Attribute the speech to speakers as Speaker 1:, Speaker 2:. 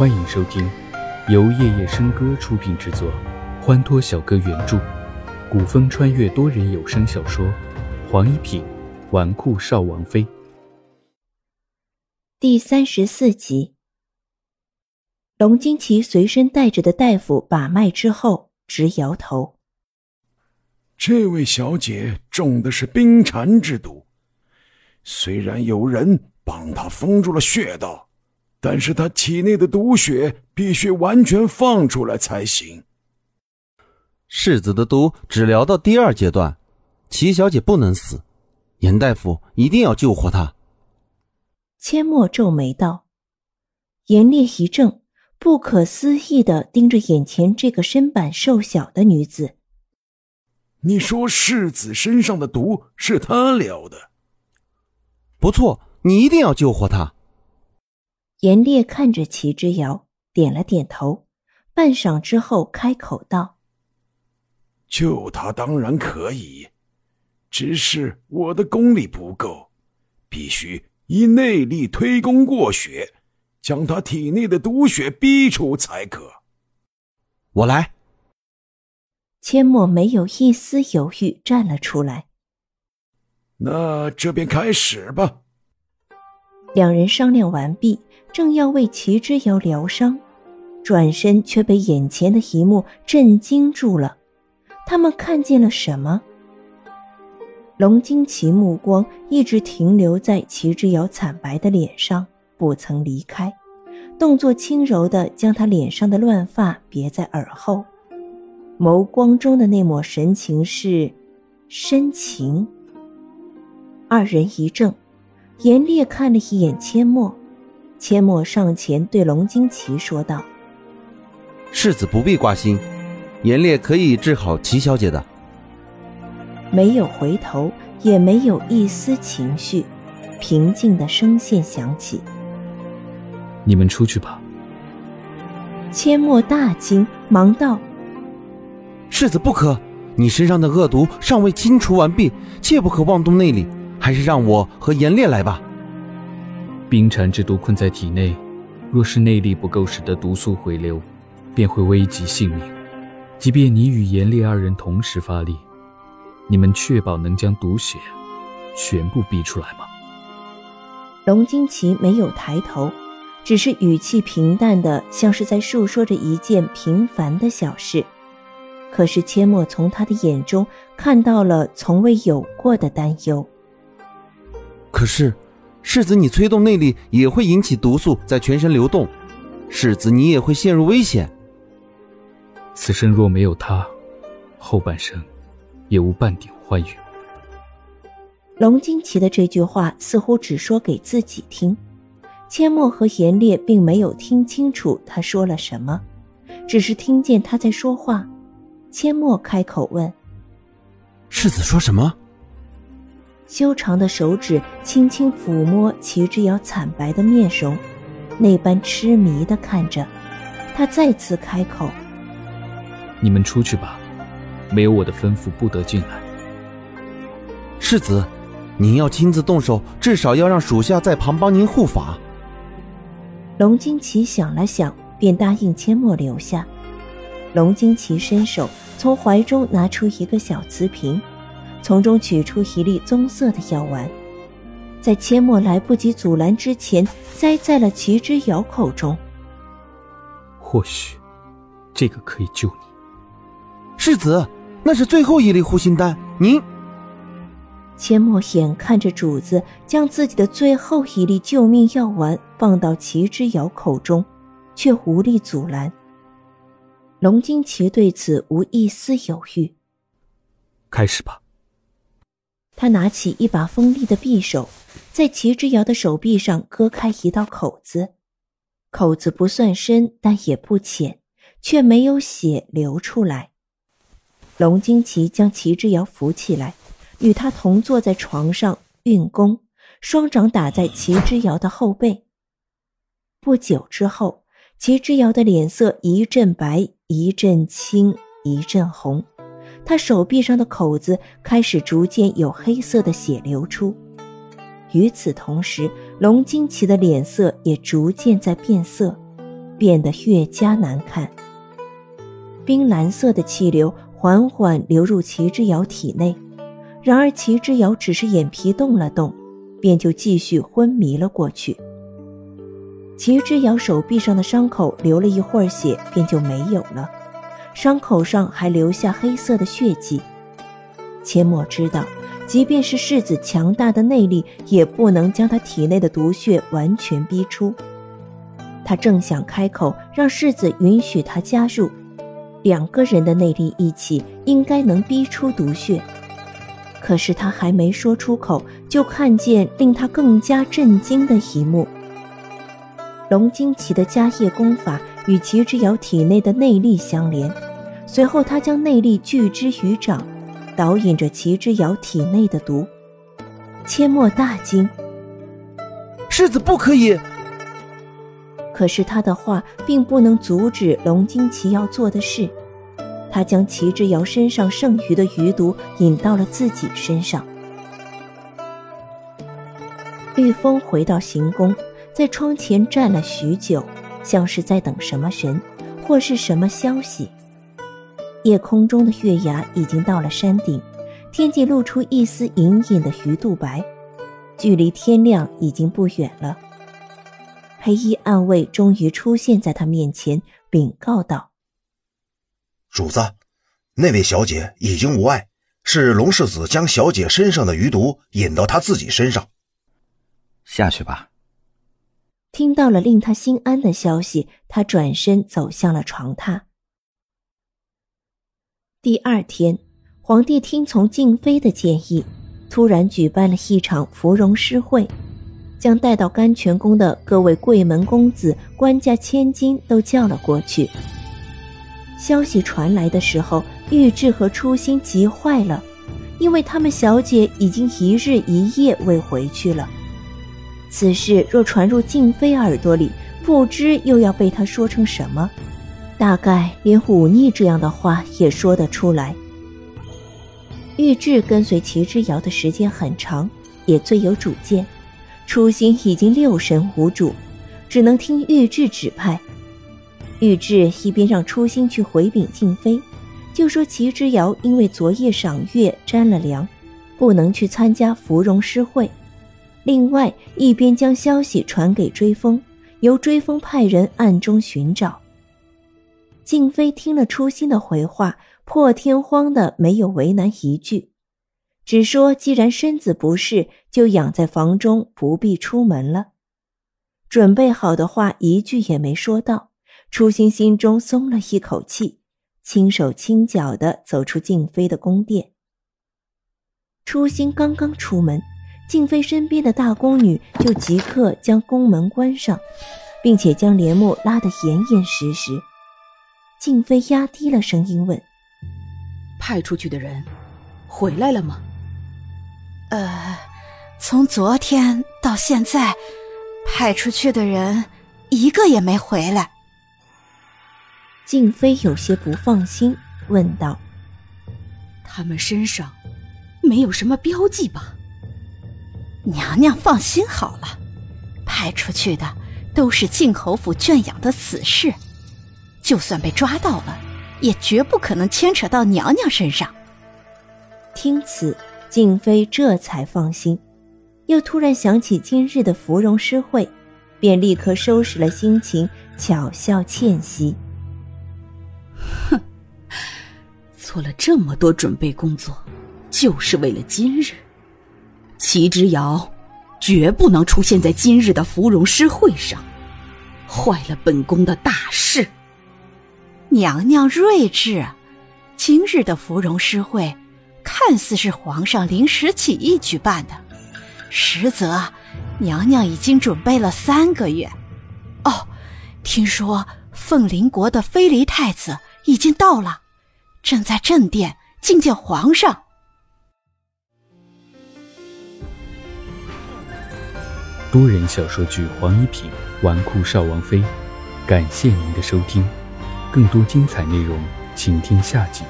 Speaker 1: 欢迎收听由夜夜笙歌出品制作，欢脱小哥原著，古风穿越多人有声小说《黄一品纨绔少王妃》
Speaker 2: 第三十四集。龙金奇随身带着的大夫把脉之后，直摇头：“
Speaker 3: 这位小姐中的是冰蝉之毒，虽然有人帮她封住了穴道。”但是他体内的毒血必须完全放出来才行。
Speaker 4: 世子的毒只疗到第二阶段，齐小姐不能死，严大夫一定要救活她。
Speaker 2: 阡陌皱眉道：“严烈一怔，不可思议的盯着眼前这个身板瘦小的女子。
Speaker 3: 你说世子身上的毒是他疗的？
Speaker 4: 不错，你一定要救活他。”
Speaker 2: 严烈看着齐之遥，点了点头，半晌之后开口道：“
Speaker 3: 救他当然可以，只是我的功力不够，必须以内力推功过血，将他体内的毒血逼出才可。”
Speaker 4: 我来。
Speaker 2: 阡陌没有一丝犹豫，站了出来。
Speaker 3: 那这便开始吧。
Speaker 2: 两人商量完毕。正要为齐之遥疗伤，转身却被眼前的一幕震惊住了。他们看见了什么？龙惊奇目光一直停留在齐之遥惨白的脸上，不曾离开，动作轻柔的将他脸上的乱发别在耳后，眸光中的那抹神情是深情。二人一怔，严烈看了一眼阡陌。阡陌上前对龙惊奇说道：“
Speaker 4: 世子不必挂心，严烈可以治好齐小姐的。”
Speaker 2: 没有回头，也没有一丝情绪，平静的声线响起：“
Speaker 1: 你们出去吧。”
Speaker 2: 阡陌大惊，忙道：“
Speaker 4: 世子不可，你身上的恶毒尚未清除完毕，切不可妄动内力，还是让我和严烈来吧。”
Speaker 1: 冰蝉之毒困在体内，若是内力不够，使得毒素回流，便会危及性命。即便你与严烈二人同时发力，你们确保能将毒血全部逼出来吗？
Speaker 2: 龙惊奇没有抬头，只是语气平淡的，像是在述说着一件平凡的小事。可是阡陌从他的眼中看到了从未有过的担忧。
Speaker 4: 可是。世子，你催动内力也会引起毒素在全身流动，世子你也会陷入危险。
Speaker 1: 此生若没有他，后半生也无半点欢愉。
Speaker 2: 龙惊奇的这句话似乎只说给自己听，阡陌和严烈并没有听清楚他说了什么，只是听见他在说话。阡陌开口问：“
Speaker 4: 世子说什么？”
Speaker 2: 修长的手指轻轻抚摸齐之遥惨白的面容，那般痴迷的看着。他再次开口：“
Speaker 1: 你们出去吧，没有我的吩咐不得进来。”
Speaker 4: 世子，您要亲自动手，至少要让属下在旁帮您护法。
Speaker 2: 龙金奇想了想，便答应阡陌留下。龙金奇伸手从怀中拿出一个小瓷瓶。从中取出一粒棕色的药丸，在阡陌来不及阻拦之前，塞在了齐之遥口中。
Speaker 1: 或许，这个可以救你。
Speaker 4: 世子，那是最后一粒护心丹，您。
Speaker 2: 阡陌眼看着主子将自己的最后一粒救命药丸放到齐之遥口中，却无力阻拦。龙金奇对此无一丝犹豫。
Speaker 1: 开始吧。
Speaker 2: 他拿起一把锋利的匕首，在齐之遥的手臂上割开一道口子，口子不算深，但也不浅，却没有血流出来。龙惊奇将齐之遥扶起来，与他同坐在床上运功，双掌打在齐之遥的后背。不久之后，齐之遥的脸色一阵白，一阵青，一阵红。他手臂上的口子开始逐渐有黑色的血流出，与此同时，龙惊奇的脸色也逐渐在变色，变得越加难看。冰蓝色的气流缓缓流入齐之遥体内，然而齐之遥只是眼皮动了动，便就继续昏迷了过去。齐之遥手臂上的伤口流了一会儿血，便就没有了，伤口上还留下黑色的血迹。切莫知道，即便是世子强大的内力，也不能将他体内的毒血完全逼出。他正想开口让世子允许他加入。两个人的内力一起，应该能逼出毒血。可是他还没说出口，就看见令他更加震惊的一幕：龙惊奇的迦叶功法与齐之遥体内的内力相连，随后他将内力聚之于掌，导引着齐之遥体内的毒。切莫大惊：“
Speaker 4: 世子不可以！”
Speaker 2: 可是他的话并不能阻止龙惊奇要做的事，他将齐之遥身上剩余的余毒引到了自己身上。玉峰回到行宫，在窗前站了许久，像是在等什么神，或是什么消息。夜空中的月牙已经到了山顶，天际露出一丝隐隐的鱼肚白，距离天亮已经不远了。黑衣暗卫终于出现在他面前，禀告道：“
Speaker 5: 主子，那位小姐已经无碍，是龙世子将小姐身上的余毒引到他自己身上。
Speaker 6: 下去吧。”
Speaker 2: 听到了令他心安的消息，他转身走向了床榻。第二天，皇帝听从静妃的建议，突然举办了一场芙蓉诗会。将带到甘泉宫的各位贵门公子、官家千金都叫了过去。消息传来的时候，玉质和初心急坏了，因为他们小姐已经一日一夜未回去了。此事若传入静妃耳朵里，不知又要被她说成什么，大概连忤逆这样的话也说得出来。玉质跟随齐之遥的时间很长，也最有主见。初心已经六神无主，只能听玉质指派。玉质一边让初心去回禀静妃，就说齐之遥因为昨夜赏月沾了凉，不能去参加芙蓉诗会。另外一边将消息传给追风，由追风派人暗中寻找。静妃听了初心的回话，破天荒的没有为难一句。只说，既然身子不适，就养在房中，不必出门了。准备好的话一句也没说到。初心心中松了一口气，轻手轻脚的走出静妃的宫殿。初心刚刚出门，静妃身边的大宫女就即刻将宫门关上，并且将帘幕拉得严严实实。静妃压低了声音问：“
Speaker 7: 派出去的人回来了吗？”
Speaker 8: 呃，从昨天到现在，派出去的人一个也没回来。
Speaker 2: 静妃有些不放心，问道：“
Speaker 7: 他们身上没有什么标记吧？”
Speaker 8: 娘娘放心好了，派出去的都是靖侯府圈养的死士，就算被抓到了，也绝不可能牵扯到娘娘身上。
Speaker 2: 听此。静妃这才放心，又突然想起今日的芙蓉诗会，便立刻收拾了心情，巧笑倩兮：“
Speaker 7: 哼，做了这么多准备工作，就是为了今日。齐之遥绝不能出现在今日的芙蓉诗会上，坏了本宫的大事。
Speaker 8: 娘娘睿智，今日的芙蓉诗会。”看似是皇上临时起意举办的，实则娘娘已经准备了三个月。哦，听说凤临国的飞离太子已经到了，正在正殿觐见皇上。
Speaker 1: 多人小说剧《黄一品纨绔少王妃》，感谢您的收听，更多精彩内容请听下集。